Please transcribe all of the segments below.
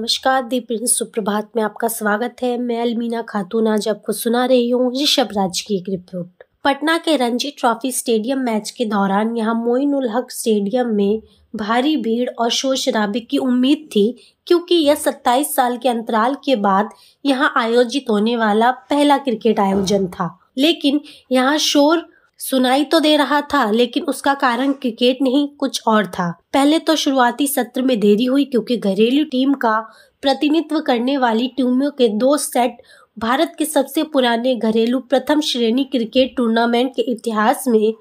नमस्कार दीपिन सुप्रभात में आपका स्वागत है। मैं अलमीना खातून आज आपको सुना रही हूँ ऋषभ राज की एक रिपोर्ट। पटना के रणजी ट्रॉफी स्टेडियम मैच के दौरान यहाँ मोइन उल हक स्टेडियम में भारी भीड़ और शोर शराबे की उम्मीद थी, क्योंकि यह 27 साल के अंतराल के बाद यहाँ आयोजित होने वाला पहला क्रिकेट आयोजन था। लेकिन यहाँ शोर सुनाई तो दे रहा था, लेकिन उसका कारण क्रिकेट नहीं, कुछ और था। पहले तो शुरुआती सत्र में देरी हुई, क्योंकि घरेलू टीम का प्रतिनिधित्व करने वाली टीमों के दो सेट भारत के सबसे पुराने घरेलू प्रथम श्रेणी क्रिकेट टूर्नामेंट के इतिहास में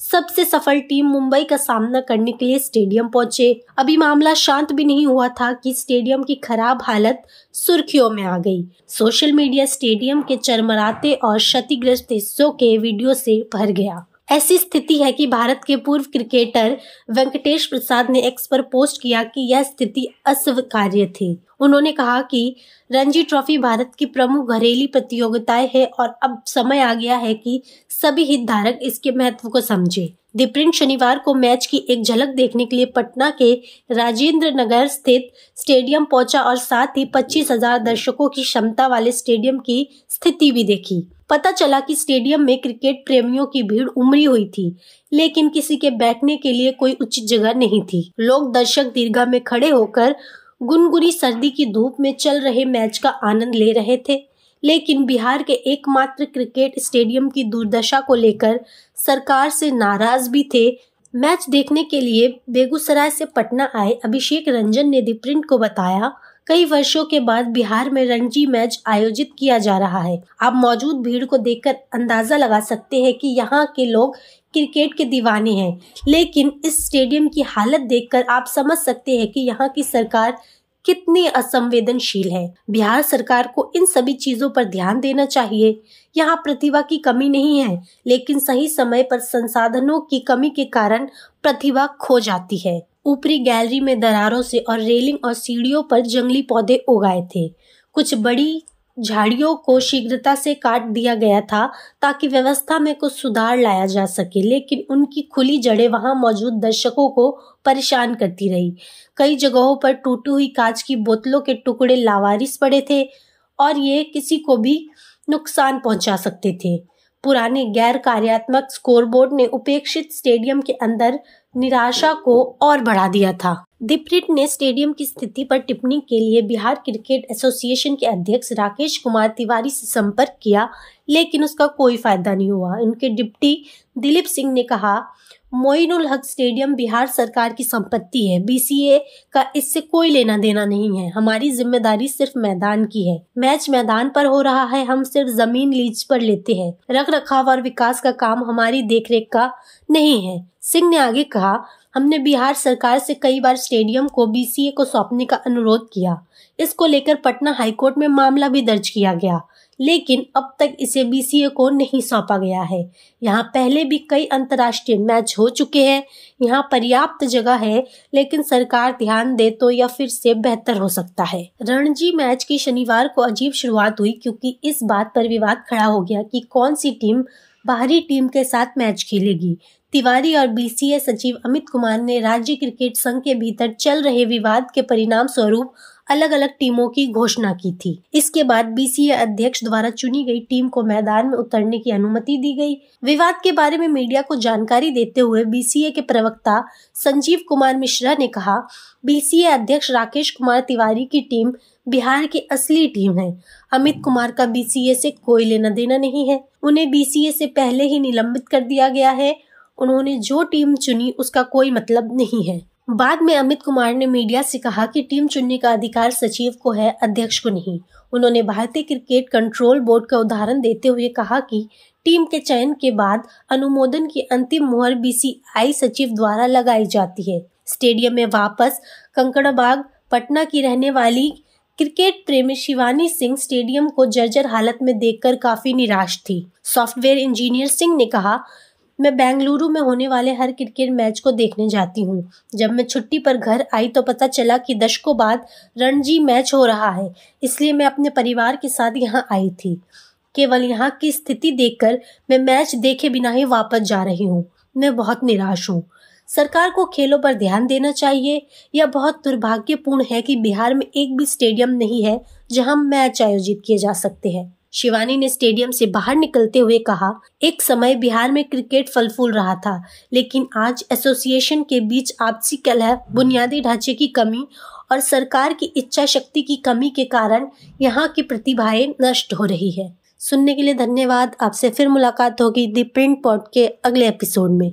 सबसे सफल टीम मुंबई का सामना करने के लिए स्टेडियम पहुँचे। अभी मामला शांत भी नहीं हुआ था कि स्टेडियम की खराब हालत सुर्खियों में आ गई। सोशल मीडिया स्टेडियम के चरमराते और क्षतिग्रस्त हिस्सों के वीडियो से भर गया। ऐसी स्थिति है कि भारत के पूर्व क्रिकेटर वेंकटेश प्रसाद ने एक्स पर पोस्ट किया कि यह स्थिति अस्वीकार्य थी। उन्होंने कहा कि रणजी ट्रॉफी भारत की प्रमुख घरेली प्रतियोगिताएँ है और अब समय आ गया है कि सभी हितधारक इसके महत्व को समझे। दिप्रिंट शनिवार को मैच की एक झलक देखने के लिए पटना के राजेंद्र नगर स्थित स्टेडियम पहुँचा और साथ ही पच्चीस हज़ार दर्शकों की क्षमता वाले स्टेडियम की स्थिति भी देखी। पता चला कि स्टेडियम में क्रिकेट प्रेमियों की भीड़ उमड़ी हुई थी, लेकिन किसी के बैठने के लिए कोई उचित जगह नहीं थी। लोग दर्शक दीर्घा में खड़े होकर गुनगुनी सर्दी की धूप में चल रहे मैच का आनंद ले रहे थे, लेकिन बिहार के एकमात्र क्रिकेट स्टेडियम की दुर्दशा को लेकर सरकार से नाराज़ भी थे। मैच देखने के लिए बेगूसराय से पटना आए अभिषेक रंजन ने दीप्रिंट को बताया कई वर्षों के बाद बिहार में रणजी मैच आयोजित किया जा रहा है। आप मौजूद भीड़ को देखकर अंदाज़ा लगा सकते हैं कि यहाँ के लोग क्रिकेट के दीवाने हैं। लेकिन इस स्टेडियम की हालत देखकर आप समझ सकते हैं कि यहाँ की सरकार कितनी असंवेदनशील है। बिहार सरकार को इन सभी चीज़ों पर ध्यान देना चाहिए। यहाँ प्रतिभा की कमी नहीं है, लेकिन सही समय पर संसाधनों की कमी के कारण प्रतिभा खो जाती है। ऊपरी गैलरी में दरारों से और रेलिंग और सीढ़ियों पर जंगली पौधे उगाए थे। कुछ बड़ी झाड़ियों को शीघ्रता से काट दिया गया था ताकि व्यवस्था में कुछ सुधार लाया जा सके, लेकिन उनकी खुली जड़ें वहाँ मौजूद दर्शकों को परेशान करती रही। कई जगहों पर टूटी हुई कांच की बोतलों के टुकड़े लावारिस पड़े थे और ये किसी को भी नुकसान पहुँचा सकते थे। पुराने गैर कार्यात्मक स्कोरबोर्ड ने उपेक्षित स्टेडियम के अंदर निराशा को और बढ़ा दिया था। दीप्रिट ने स्टेडियम की स्थिति पर टिप्पणी के लिए बिहार क्रिकेट एसोसिएशन के अध्यक्ष राकेश कुमार तिवारी से संपर्क किया, लेकिन उसका कोई फ़ायदा नहीं हुआ। उनके डिप्टी दिलीप सिंह ने कहा, मोइनुल हक स्टेडियम बिहार सरकार की संपत्ति है। बीसीए का इससे कोई लेना देना नहीं है। हमारी ज़िम्मेदारी सिर्फ़ मैदान की है। मैच मैदान पर हो रहा है। हम सिर्फ़ ज़मीन लीज पर लेते हैं। रख रखाव और विकास का काम हमारी देखरेख का नहीं है। सिंह ने आगे कहा हमने बिहार सरकार से कई बार स्टेडियम को, बीसीए को सौंपने का अनुरोध किया। इसको लेकर पटना हाईकोर्ट में मामला भी दर्ज किया गया। लेकिन अब तक इसे बीसीए को नहीं सौंपा गया है। यहाँ पहले भी कई अंतर्राष्ट्रीय मैच हो चुके हैं। यहाँ पर्याप्त जगह है, लेकिन सरकार ध्यान दे तो यह फिर से बेहतर हो सकता है। रणजी मैच की शनिवार को अजीब शुरुआत हुई क्योंकि इस बात पर विवाद खड़ा हो गया कि कौन सी टीम बाहरी टीम के साथ मैच खेलेगी। तिवारी और बीसीए सचिव अमित कुमार ने राज्य क्रिकेट संघ के भीतर चल रहे विवाद के परिणाम स्वरूप अलग अलग टीमों की घोषणा की थी। इसके बाद बीसीए अध्यक्ष द्वारा चुनी गई टीम को मैदान में उतरने की अनुमति दी गई। विवाद के बारे में मीडिया को जानकारी देते हुए बीसीए के प्रवक्ता संजीव कुमार मिश्रा ने कहा, बीसीए अध्यक्ष राकेश कुमार तिवारी की टीम बिहार की असली टीम है। अमित कुमार का बीसीए से कोई लेना देना नहीं है। उन्हें बीसीए से पहले ही निलंबित कर दिया गया है। उन्होंने जो टीम चुनी उसका कोई मतलब नहीं है। बाद में अमित कुमार ने मीडिया से कहा कि टीम चुनने का अधिकार सचिव को है, अध्यक्ष को नहीं। उन्होंने भारतीय क्रिकेट कंट्रोल बोर्ड का उदाहरण देते हुए कहा कि टीम के चयन के बाद अनुमोदन की अंतिम मुहर बीसीआई सचिव द्वारा लगाई जाती है। स्टेडियम में वापस कंकड़ाबाग, पटना की रहने वाली क्रिकेट प्रेमी शिवानी सिंह स्टेडियम को जर्जर हालत में देखकर काफ़ी निराश थी। सॉफ्टवेयर इंजीनियर सिंह ने कहा मैं बेंगलुरु में होने वाले हर क्रिकेट मैच को देखने जाती हूँ। जब मैं छुट्टी पर घर आई तो पता चला कि दशकों बाद रणजी मैच हो रहा है, इसलिए मैं अपने परिवार के साथ यहाँ आई थी। केवल यहाँ की स्थिति देखकर मैं मैच देखे बिना ही वापस जा रही हूँ। मैं बहुत निराश हूँ। सरकार को खेलों पर ध्यान देना चाहिए, यह बहुत दुर्भाग्यपूर्ण है कि बिहार में एक भी स्टेडियम नहीं है जहाँ मैच आयोजित किए जा सकते हैं। शिवानी ने स्टेडियम से बाहर निकलते हुए कहा, एक समय बिहार में क्रिकेट फल फूल रहा था, लेकिन आज एसोसिएशन के बीच आपसी कलह, बुनियादी ढांचे की कमी और सरकार की इच्छा शक्ति की कमी के कारण यहाँ की प्रतिभाएँ नष्ट हो रही है। सुनने के लिए धन्यवाद। आपसे फिर मुलाकात होगी दी प्रिंट पॉट के अगले एपिसोड में।